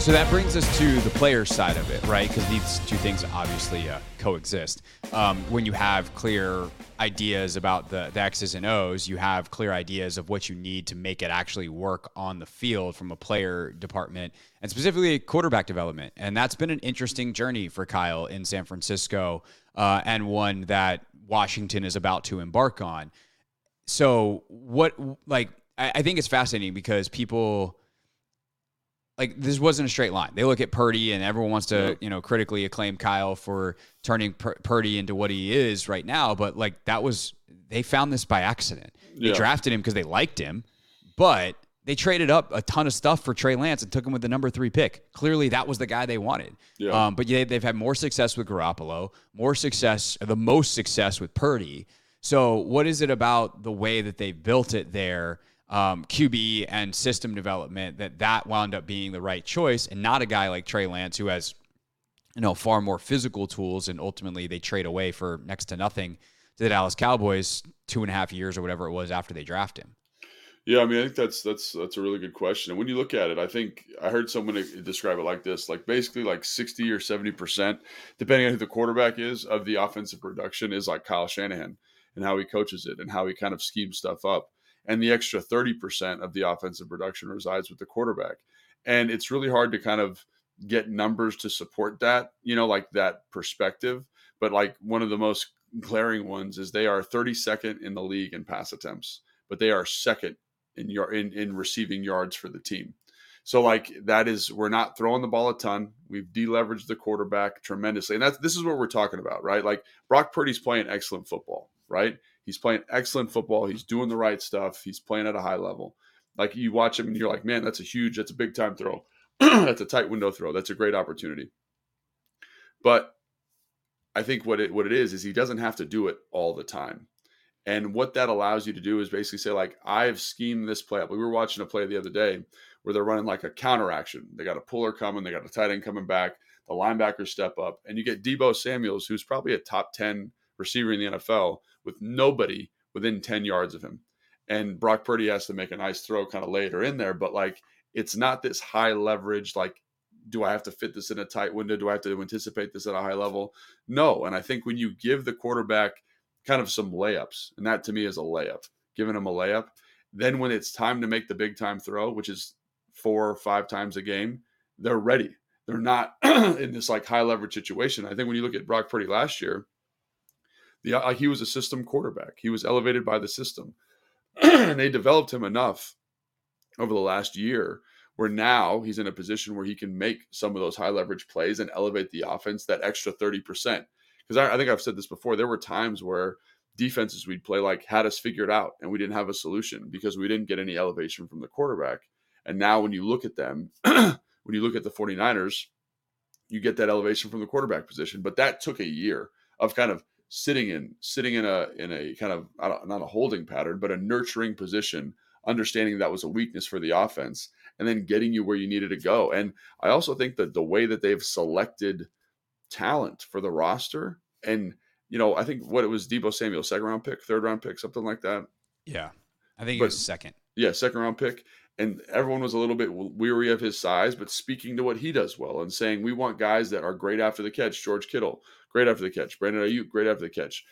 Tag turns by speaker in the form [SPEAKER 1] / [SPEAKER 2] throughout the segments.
[SPEAKER 1] So that brings us to the player side of it, right? Because these two things obviously uh, coexist. Um, when you have clear ideas about the, the X's and O's, you have clear ideas of what you need to make it actually work on the field from a player department and specifically quarterback development. And that's been an interesting journey for Kyle in San Francisco uh, and one that Washington is about to embark on. So, what, like, I, I think it's fascinating because people like this wasn't a straight line. They look at Purdy and everyone wants to, you know, critically acclaim Kyle for turning Pur- Purdy into what he is right now, but like that was they found this by accident. They
[SPEAKER 2] Yeah.
[SPEAKER 1] drafted him because they liked him, but they traded up a ton of stuff for Trey Lance and took him with the number three pick. Clearly, that was the guy they wanted.
[SPEAKER 2] Yeah.
[SPEAKER 1] Um, but yeah, they've had more success with Garoppolo, more success, the most success with Purdy. So, what is it about the way that they built it there, um, QB and system development, that that wound up being the right choice, and not a guy like Trey Lance who has, you know, far more physical tools, and ultimately they trade away for next to nothing to the Dallas Cowboys two and a half years or whatever it was after they draft him.
[SPEAKER 2] Yeah, I mean, I think that's that's that's a really good question. And when you look at it, I think I heard someone describe it like this: like basically, like sixty or seventy percent, depending on who the quarterback is, of the offensive production is like Kyle Shanahan and how he coaches it and how he kind of schemes stuff up, and the extra thirty percent of the offensive production resides with the quarterback. And it's really hard to kind of get numbers to support that, you know, like that perspective. But like one of the most glaring ones is they are 32nd in the league in pass attempts, but they are second in your in, in receiving yards for the team. So like that is we're not throwing the ball a ton. We've deleveraged the quarterback tremendously. And that's this is what we're talking about, right? Like Brock Purdy's playing excellent football, right? He's playing excellent football. He's doing the right stuff. He's playing at a high level. Like you watch him and you're like, man, that's a huge, that's a big time throw. that's a tight window throw. That's a great opportunity. But I think what it what it is is he doesn't have to do it all the time. And what that allows you to do is basically say, like, I've schemed this play up. We were watching a play the other day where they're running like a counter action. They got a puller coming, they got a tight end coming back, the linebackers step up, and you get Deebo Samuels, who's probably a top 10 receiver in the NFL, with nobody within 10 yards of him. And Brock Purdy has to make a nice throw kind of later in there, but like it's not this high leverage, like, do I have to fit this in a tight window? Do I have to anticipate this at a high level? No. And I think when you give the quarterback kind of some layups, and that to me is a layup, giving him a layup, then when it's time to make the big time throw, which is four or five times a game, they're ready. They're not in this like high leverage situation. I think when you look at Brock Purdy last year, the like he was a system quarterback. He was elevated by the system, and they developed him enough over the last year where now he's in a position where he can make some of those high leverage plays and elevate the offense that extra 30%. Because I, I think I've said this before, there were times where defenses we'd play like had us figured out and we didn't have a solution because we didn't get any elevation from the quarterback. And now when you look at them, when you look at the 49ers, you get that elevation from the quarterback position. But that took a year of kind of sitting in sitting in a in a kind of not a holding pattern, but a nurturing position, understanding that was a weakness for the offense, and then getting you where you needed to go. And I also think that the way that they've selected talent for the roster, and you know, I think what it was Deebo Samuel, second round pick, third round pick, something like that.
[SPEAKER 1] Yeah, I think but, it was second.
[SPEAKER 2] Yeah, second round pick, and everyone was a little bit weary of his size, but speaking to what he does well and saying we want guys that are great after the catch. George Kittle, great after the catch. Brandon Aiyuk, great after the catch.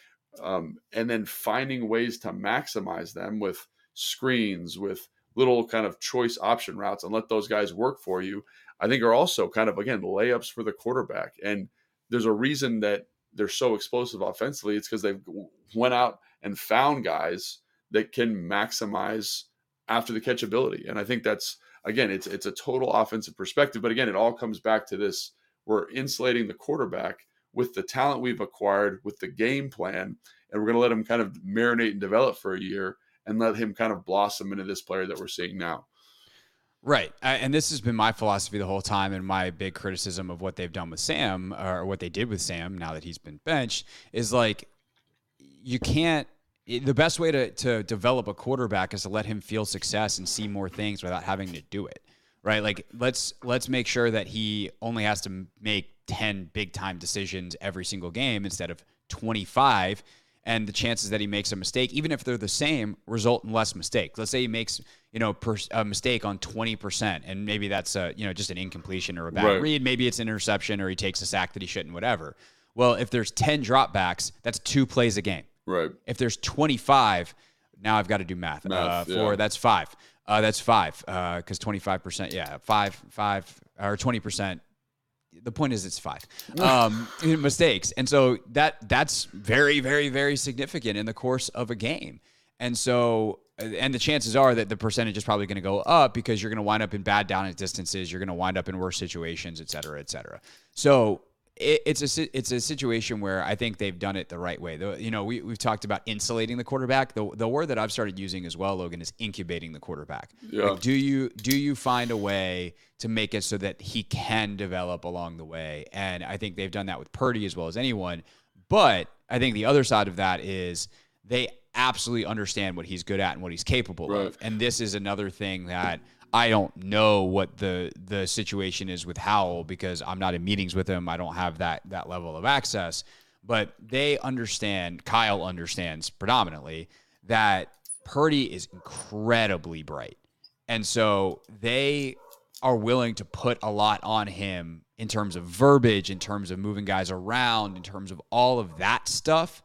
[SPEAKER 2] Um, and then finding ways to maximize them with screens, with little kind of choice option routes, and let those guys work for you. I think are also kind of again layups for the quarterback. And there's a reason that they're so explosive offensively. It's because they've went out and found guys that can maximize after the catchability. And I think that's again, it's it's a total offensive perspective. But again, it all comes back to this: we're insulating the quarterback with the talent we've acquired, with the game plan, and we're going to let him kind of marinate and develop for a year, and let him kind of blossom into this player that we're seeing now.
[SPEAKER 1] Right. And this has been my philosophy the whole time and my big criticism of what they've done with Sam or what they did with Sam now that he's been benched is like you can't the best way to, to develop a quarterback is to let him feel success and see more things without having to do it right? Like let's let's make sure that he only has to make 10 big time decisions every single game instead of 25 and the chances that he makes a mistake even if they're the same result in less mistakes. Let's say he makes you know per, a mistake on 20% and maybe that's a you know just an incompletion or a bad right. read. Maybe it's an interception or he takes a sack that he shouldn't whatever. Well if there's 10 dropbacks that's two plays a game
[SPEAKER 2] Right.
[SPEAKER 1] If there's 25, now I've got to do math. math uh, four, yeah. that's five. Uh, that's five. Because uh, 25%, yeah, five, five, or 20%. The point is, it's five um, mistakes, and so that that's very, very, very significant in the course of a game. And so, uh, and the chances are that the percentage is probably going to go up because you're going to wind up in bad down at distances, you're going to wind up in worse situations, et cetera, et cetera. So it, it's a it's a situation where I think they've done it the right way. The, you know, we we've talked about insulating the quarterback. The the word that I've started using as well, Logan, is incubating the quarterback. Yeah. Like, do you do you find a way to make it so that he can develop along the way? And I think they've done that with Purdy as well as anyone. But I think the other side of that is they absolutely understand what he's good at and what he's capable right. of. And this is another thing that I don't know what the the situation is with Howell because I'm not in meetings with him. I don't have that that level of access. But they understand, Kyle understands predominantly that Purdy is incredibly bright. And so they are willing to put a lot on him in terms of verbiage, in terms of moving guys around, in terms of all of that stuff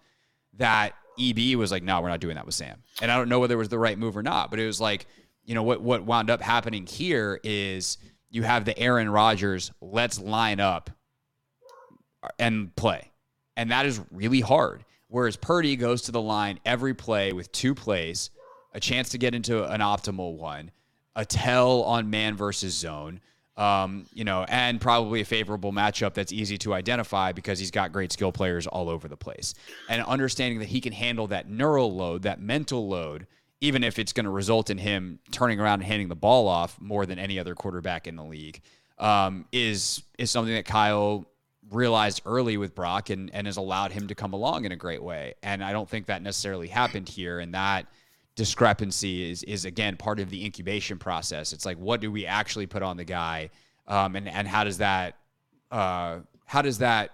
[SPEAKER 1] that EB was like, no, we're not doing that with Sam. And I don't know whether it was the right move or not, but it was like, you know what what wound up happening here is you have the Aaron Rodgers let's line up and play. And that is really hard. Whereas Purdy goes to the line every play with two plays, a chance to get into an optimal one, a tell on man versus zone, um, you know, and probably a favorable matchup that's easy to identify because he's got great skill players all over the place. And understanding that he can handle that neural load, that mental load even if it's going to result in him turning around and handing the ball off more than any other quarterback in the league, um, is is something that Kyle realized early with Brock and and has allowed him to come along in a great way. And I don't think that necessarily happened here. And that discrepancy is is again part of the incubation process. It's like what do we actually put on the guy, um, and and how does that uh, how does that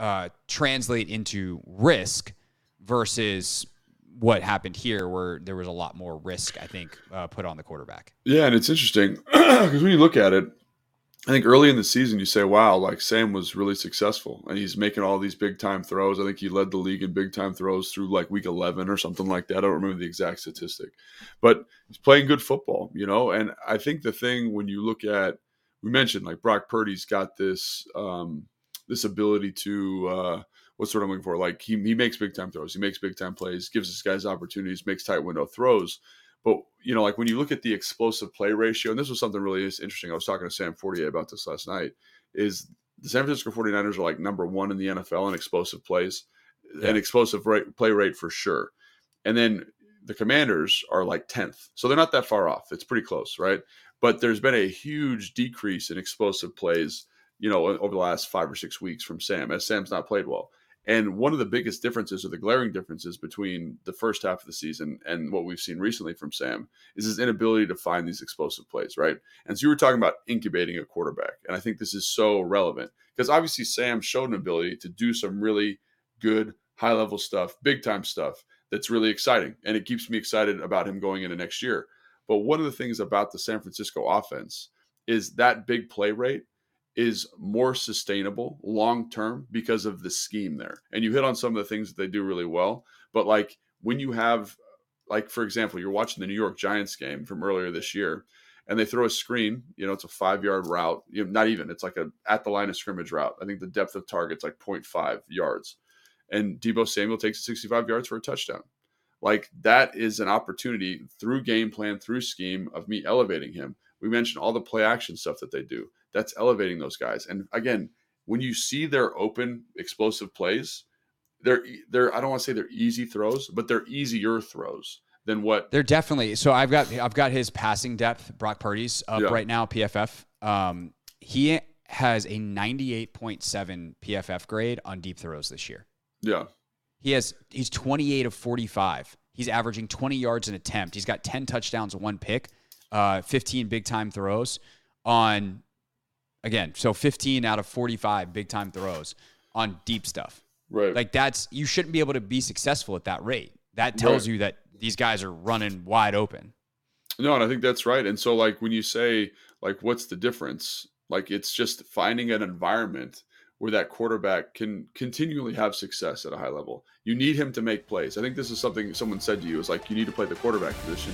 [SPEAKER 1] uh, translate into risk versus what happened here, where there was a lot more risk, I think, uh, put on the quarterback.
[SPEAKER 2] Yeah, and it's interesting because when you look at it, I think early in the season you say, "Wow, like Sam was really successful, and he's making all these big time throws." I think he led the league in big time throws through like week eleven or something like that. I don't remember the exact statistic, but he's playing good football, you know. And I think the thing when you look at, we mentioned like Brock Purdy's got this um, this ability to uh, what's what I'm looking for. Like he he makes big time throws, he makes big time plays, gives his guys opportunities, makes tight window throws. But you know, like when you look at the explosive play ratio, and this was something really interesting. I was talking to Sam Fortier about this last night. Is the San Francisco 49ers are like number one in the NFL in explosive plays. yeah. an explosive rate, play rate for sure. And then the Commanders are like 10th. So they're not that far off. It's pretty close, right? But there's been a huge decrease in explosive plays, you know, over the last five or six weeks from Sam, as Sam's not played well. And one of the biggest differences or the glaring differences between the first half of the season and what we've seen recently from Sam is his inability to find these explosive plays, right? And so you were talking about incubating a quarterback. And I think this is so relevant because obviously Sam showed an ability to do some really good high level stuff, big time stuff that's really exciting. And it keeps me excited about him going into next year. But one of the things about the San Francisco offense is that big play rate is more sustainable long term because of the scheme there. And you hit on some of the things that they do really well. But like when you have, like, for example, you're watching the New York Giants game from earlier this year and they throw a screen, you know, it's a five yard route, you know, not even, it's like a at the line of scrimmage route. I think the depth of target's like 0.5 yards and Deebo Samuel takes 65 yards for a touchdown. Like that is an opportunity through game plan, through scheme of me elevating him. We mentioned all the play action stuff that they do. That's elevating those guys. And again, when you see their open explosive plays, they're they're I don't want to say they're easy throws, but they're easier throws than what
[SPEAKER 1] they're definitely. So I've got I've got his passing depth. Brock Purdy's up yeah. right now. PFF. Um, he has a 98.7 PFF grade on deep throws this year.
[SPEAKER 2] Yeah.
[SPEAKER 1] He has he's 28 of 45. He's averaging 20 yards an attempt. He's got 10 touchdowns, one pick, uh, 15 big time throws on again, so 15 out of 45 big time throws on deep stuff.
[SPEAKER 2] Right.
[SPEAKER 1] Like that's you shouldn't be able to be successful at that rate. That tells right. you that these guys are running wide open.
[SPEAKER 2] No, and I think that's right. And so like when you say like what's the difference? Like it's just finding an environment where that quarterback can continually have success at a high level. You need him to make plays. I think this is something someone said to you is like you need to play the quarterback position.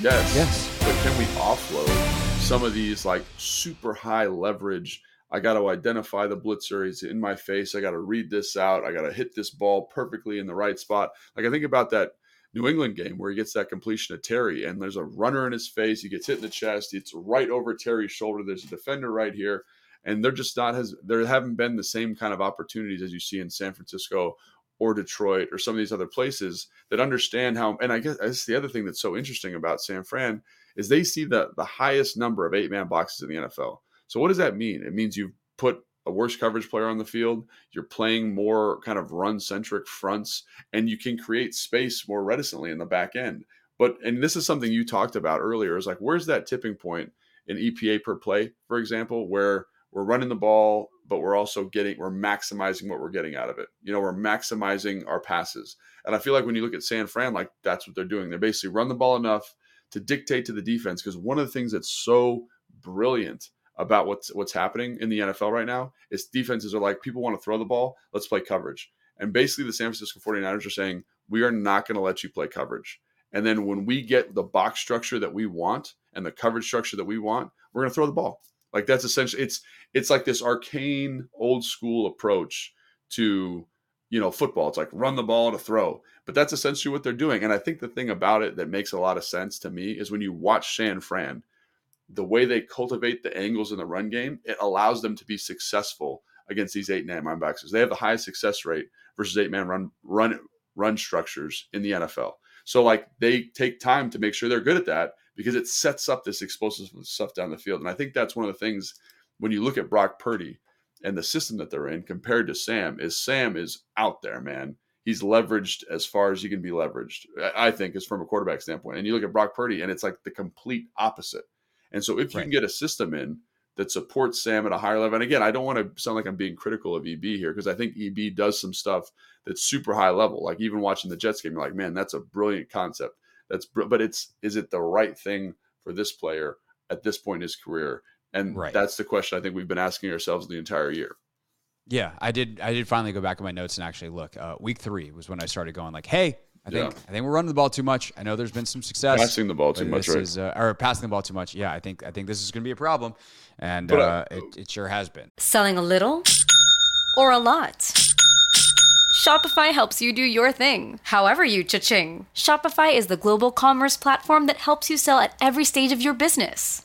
[SPEAKER 2] Yes.
[SPEAKER 1] Yes.
[SPEAKER 2] Can we offload some of these like super high leverage? I got to identify the blitzer. He's in my face. I got to read this out. I got to hit this ball perfectly in the right spot. Like I think about that New England game where he gets that completion of Terry and there's a runner in his face. He gets hit in the chest. It's right over Terry's shoulder. There's a defender right here and they're just not has there haven't been the same kind of opportunities as you see in San Francisco or Detroit or some of these other places that understand how. And I guess that's the other thing that's so interesting about San Fran is they see the the highest number of eight man boxes in the NFL. So what does that mean? It means you've put a worse coverage player on the field. You're playing more kind of run centric fronts, and you can create space more reticently in the back end. But and this is something you talked about earlier. Is like where's that tipping point in EPA per play, for example, where we're running the ball, but we're also getting we're maximizing what we're getting out of it. You know, we're maximizing our passes. And I feel like when you look at San Fran, like that's what they're doing. They basically run the ball enough to dictate to the defense. Because one of the things that's so brilliant about what's what's happening in the NFL right now is defenses are like people want to throw the ball, let's play coverage. And basically the San Francisco 49ers are saying, we are not going to let you play coverage. And then when we get the box structure that we want and the coverage structure that we want, we're going to throw the ball. Like that's essentially it's it's like this arcane old school approach to you know football. It's like run the ball to throw, but that's essentially what they're doing. And I think the thing about it that makes a lot of sense to me is when you watch San Fran, the way they cultivate the angles in the run game, it allows them to be successful against these eight man linebackers. They have the highest success rate versus eight man run run run structures in the NFL. So like they take time to make sure they're good at that because it sets up this explosive stuff down the field. And I think that's one of the things when you look at Brock Purdy and the system that they're in compared to Sam is Sam is out there, man. He's leveraged as far as he can be leveraged, I think, is from a quarterback standpoint. And you look at Brock Purdy, and it's like the complete opposite. And so if you right. can get a system in that supports Sam at a higher level, and again, I don't want to sound like I'm being critical of EB here because I think EB does some stuff that's super high level. Like even watching the Jets game, you're like, man, that's a brilliant concept. That's but it's is it the right thing for this player at this point in his career? And right. that's the question I think we've been asking ourselves the entire year.
[SPEAKER 1] Yeah, I did. I did finally go back in my notes and actually look. Uh, week three was when I started going like, "Hey, I think yeah. I think we're running the ball too much. I know there's been some success
[SPEAKER 2] passing the ball too much, right?
[SPEAKER 1] Is, uh, or passing the ball too much. Yeah, I think I think this is going to be a problem, and uh, it, it sure has been.
[SPEAKER 3] Selling a little or a lot. Shopify helps you do your thing, however you cha-ching. Shopify is the global commerce platform that helps you sell at every stage of your business.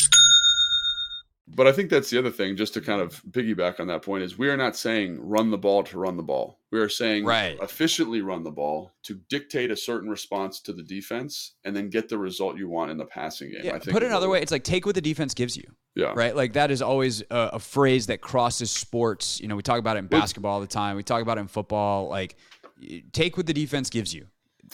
[SPEAKER 2] But I think that's the other thing, just to kind of piggyback on that point, is we are not saying run the ball to run the ball. We are saying
[SPEAKER 1] Right.
[SPEAKER 2] efficiently run the ball to dictate a certain response to the defense and then get the result you want in the passing game.
[SPEAKER 1] Yeah,
[SPEAKER 2] I think
[SPEAKER 1] put it another way, it's like take what the defense gives you.
[SPEAKER 2] Yeah.
[SPEAKER 1] Right? Like that is always a, a phrase that crosses sports. You know, we talk about it in basketball all the time. We talk about it in football. Like take what the defense gives you.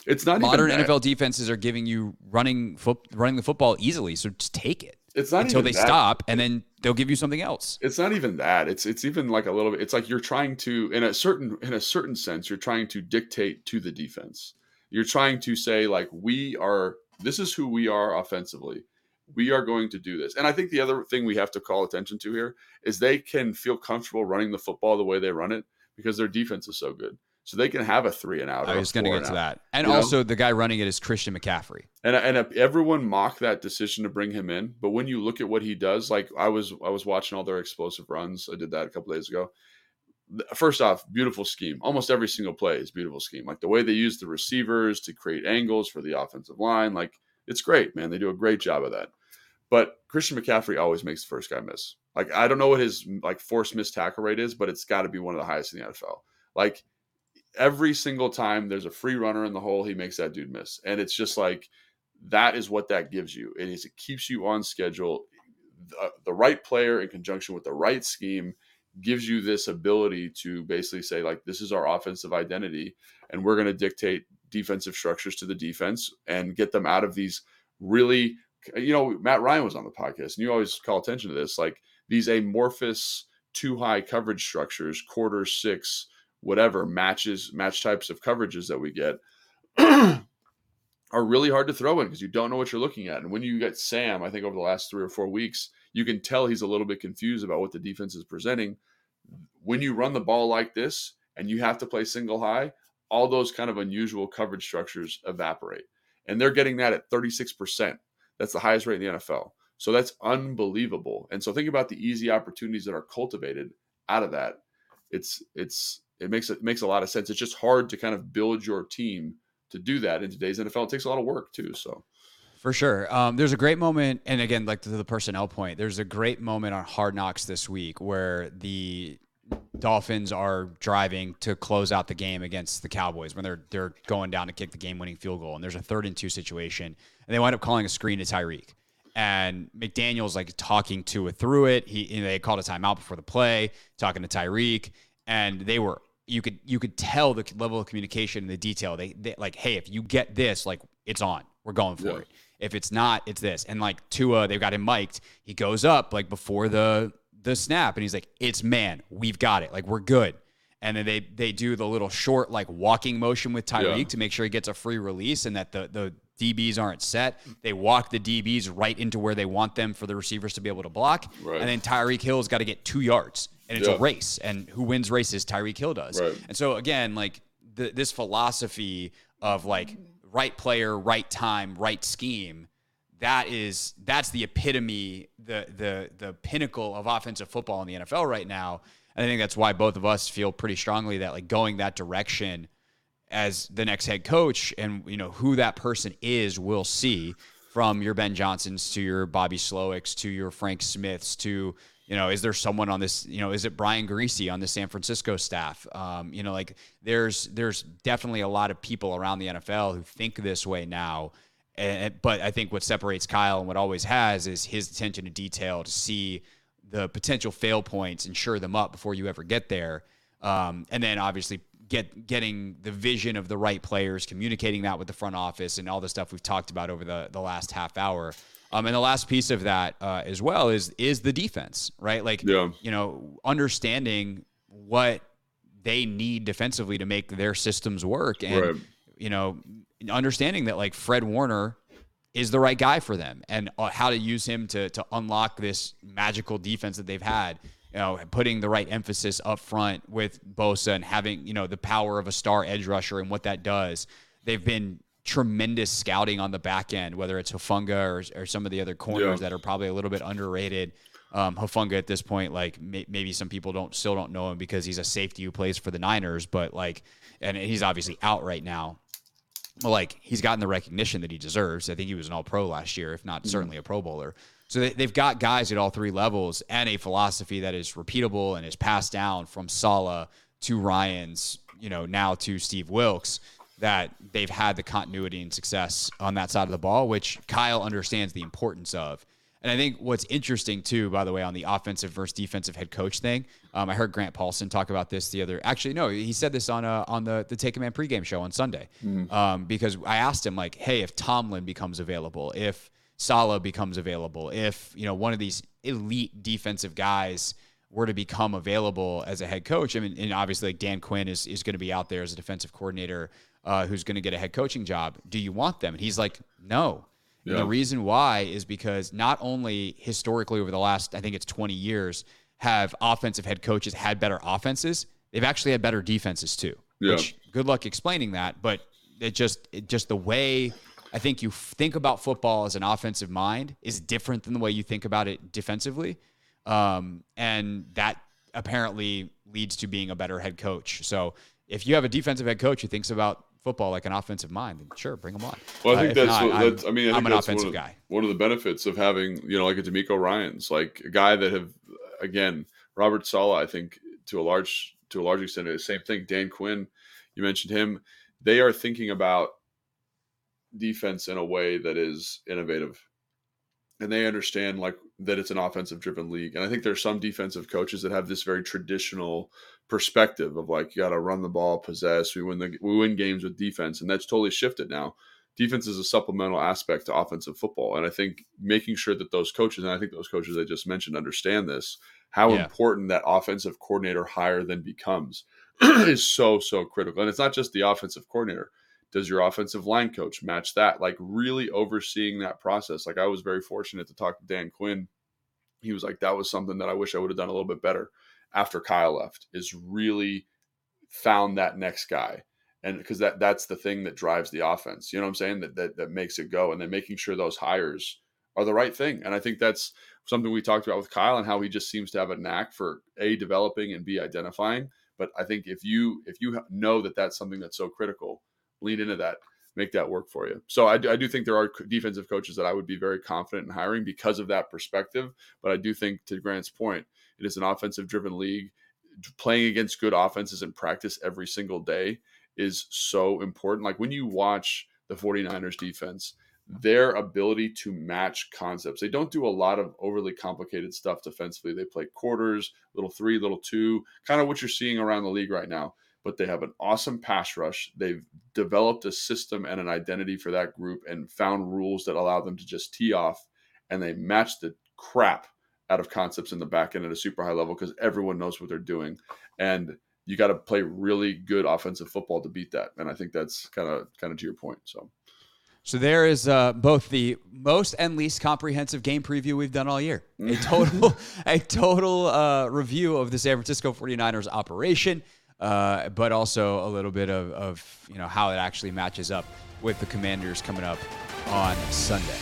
[SPEAKER 2] It's not
[SPEAKER 1] Modern
[SPEAKER 2] even that.
[SPEAKER 1] NFL defenses are giving you running foot, running the football easily, so just take it
[SPEAKER 2] It's not
[SPEAKER 1] until they
[SPEAKER 2] that.
[SPEAKER 1] stop, and then they'll give you something else.
[SPEAKER 2] it's not even that it's it's even like a little bit it's like you're trying to in a certain in a certain sense you're trying to dictate to the defense you're trying to say like we are this is who we are offensively we are going to do this and i think the other thing we have to call attention to here is they can feel comfortable running the football the way they run it because their defense is so good so they can have a three and out
[SPEAKER 1] I was going to get to
[SPEAKER 2] out.
[SPEAKER 1] that, and
[SPEAKER 2] you know?
[SPEAKER 1] also the guy running it is Christian McCaffrey.
[SPEAKER 2] And and everyone mocked that decision to bring him in, but when you look at what he does, like I was I was watching all their explosive runs. I did that a couple days ago. First off, beautiful scheme. Almost every single play is beautiful scheme. Like the way they use the receivers to create angles for the offensive line, like it's great, man. They do a great job of that. But Christian McCaffrey always makes the first guy miss. Like I don't know what his like force miss tackle rate is, but it's got to be one of the highest in the NFL. Like every single time there's a free runner in the hole, he makes that dude miss. And it's just like that is what that gives you. It is it keeps you on schedule. The, uh, the right player in conjunction with the right scheme gives you this ability to basically say like this is our offensive identity and we're going to dictate defensive structures to the defense and get them out of these really you know Matt Ryan was on the podcast and you always call attention to this like these amorphous too high coverage structures quarter six whatever matches match types of coverages that we get are really hard to throw in because you don't know what you're looking at. And when you get Sam, I think over the last three or four weeks, you can tell he's a little bit confused about what the defense is presenting. When you run the ball like this and you have to play single high, all those kind of unusual coverage structures evaporate. And they're getting that at 36%. That's the highest rate in the NFL. So that's unbelievable. And so think about the easy opportunities that are cultivated out of that. It's it's it makes it makes a lot of sense. It's just hard to kind of build your team to do that in today's NFL. It takes a lot of work too. So
[SPEAKER 1] For sure. Um, there's a great moment, and again, like to the personnel point, there's a great moment on Hard Knocks this week where the Dolphins are driving to close out the game against the Cowboys when they're they're going down to kick the game-winning field goal, and there's a third and two situation, and they wind up calling a screen to Tyreek, and McDaniel's like talking to it through it. He they called a timeout before the play, talking to Tyreek, and they were you could you could tell the level of communication and the detail. They, they like, hey, if you get this, like it's on, we're going for
[SPEAKER 2] Yeah.
[SPEAKER 1] it. If it's not, it's this. And like Tua, they've got him mic'd. He goes up like before the the snap, and he's like, "It's man, we've got it. Like we're good." And then they they do the little short like walking motion with Tyreek
[SPEAKER 2] Yeah.
[SPEAKER 1] to make sure he gets a free release and that the the DBs aren't set. They walk the DBs right into where they want them for the receivers to be able to block.
[SPEAKER 2] Right.
[SPEAKER 1] And then Tyreek Hill's got to get two yards, and it's
[SPEAKER 2] Yeah.
[SPEAKER 1] a race. And who wins races? Tyreek Hill does.
[SPEAKER 2] Right.
[SPEAKER 1] And so again, like the, this philosophy of like right player, right time, right scheme, that is that's the epitome, the the the pinnacle of offensive football in the NFL right now. And I think that's why both of us feel pretty strongly that like going that direction as the next head coach and you know who that person is we'll see from your Ben Johnsons to your Bobby Slowiks to your Frank Smiths to you know is there someone on this you know is it Brian Griese on the San Francisco staff? Um, you know like there's there's definitely a lot of people around the NFL who think this way now. And, but I think what separates Kyle and what always has is his attention to detail to see the potential fail points and shore them up before you ever get there. Um, and then obviously get getting the vision of the right players, communicating that with the front office, and all the stuff we've talked about over the the last half hour. Um, and the last piece of that uh, as well is is the defense, right? Like, yeah. you know, understanding what they need defensively to make their systems work, and right. you know, understanding that like Fred Warner is the right guy for them, and uh, how to use him to to unlock this magical defense that they've had you know, putting the right emphasis up front with Bosa and having, you know, the power of a star edge rusher and what that does. They've been tremendous scouting on the back end, whether it's Hufanga or, or some of the other corners yeah. that are probably a little bit underrated. Um, at this point, like may, maybe some people don't still don't know him because he's a safety who plays for the Niners, but like, and he's obviously out right now. But like, he's gotten the recognition that he deserves. I think he was an All Pro last year, if not mm-hmm. certainly a Pro Bowler. So they, have got guys at all three levels and a philosophy that is repeatable and is passed down from Saleh to Ryans, you know, now to Steve Wilks that they've had the continuity and success on that side of the ball, which Kyle understands the importance of. And I think what's interesting too, by the way, on the offensive versus defensive head coach thing, um, I heard Grant Paulsen talk about this the other. Actually, no, he said this on uh, on the the Take a Man pregame show on Sunday, mm-hmm. um, because I asked him like, hey, if Tomlin becomes available, if Saleh becomes available, if you know one of these elite defensive guys were to become available as a head coach, I mean, and obviously like Dan Quinn is is going to be out there as a defensive coordinator uh, who's going to get a head coaching job. Do you want them? And he's like, no. Yeah. And the reason why is because not only historically over the last, I think it's 20 years, have offensive head coaches had better offenses, they've actually had better defenses too. Yeah. Which good luck explaining that, but it just it just the way I think you think about football as an offensive mind is different than the way you think about it defensively. Um, and that apparently leads to being a better head coach. So if you have a defensive head coach who thinks about football like an offensive mind, then sure, bring them on.
[SPEAKER 2] Well, I think uh, that's, not, what, that's, I mean, I am an offensive one of, guy. One of the benefits of having, you know, like a DeMeco Ryans, like a guy that have, again, Robert Saleh, I think to a large, to a large extent, the same thing. Dan Quinn, you mentioned him. They are thinking about defense in a way that is innovative. And they understand like that it's an offensive driven league. And i think there's some defensive coaches that have this very traditional perspective of like you got to run the ball possess we win the we win games with defense. And that's totally shifted now. Defense is a supplemental aspect to offensive football. And i think making sure that those coaches and i think those coaches i just mentioned understand this how yeah. important that offensive coordinator hire then becomes is so so critical. And it's not just the offensive coordinator does your offensive line coach match that? Like really overseeing that process. Like i was very fortunate to talk to dan quinn. He was like that was something that i wish i would have done a little bit better after kyle left is really found that next guy. And because that that's the thing that drives the offense. You know what i'm saying? That, that that makes it go and then making sure those hires are the right thing. And i think that's something we talked about with kyle and how he just seems to have a knack for a developing and b identifying. But i think if you if you know that that's something that's so critical lean into that, make that work for you. So I, I do think there are defensive coaches that I would be very confident in hiring because of that perspective. But I do think, to Grant's point, it is an offensive driven league. Playing against good offenses in practice every single day is so important. Like when you watch the 49ers defense, their ability to match concepts. They don't do a lot of overly complicated stuff defensively. They play quarters, little three, little two, kind of what you're seeing around the league right now but they have an awesome pass rush. They've developed a system and an identity for that group and found rules that allow them to just tee off and they match the crap out of concepts in the back end at a super high level because everyone knows what they're doing. And you got to play really good offensive football to beat that. And I think that's kind of kind of to your point. So
[SPEAKER 1] so there is uh, both the most and least comprehensive game preview we've done all year. A total a total uh, review of the San Francisco 49ers operation uh, but also a little bit of, of you know how it actually matches up with the Commanders coming up on Sunday.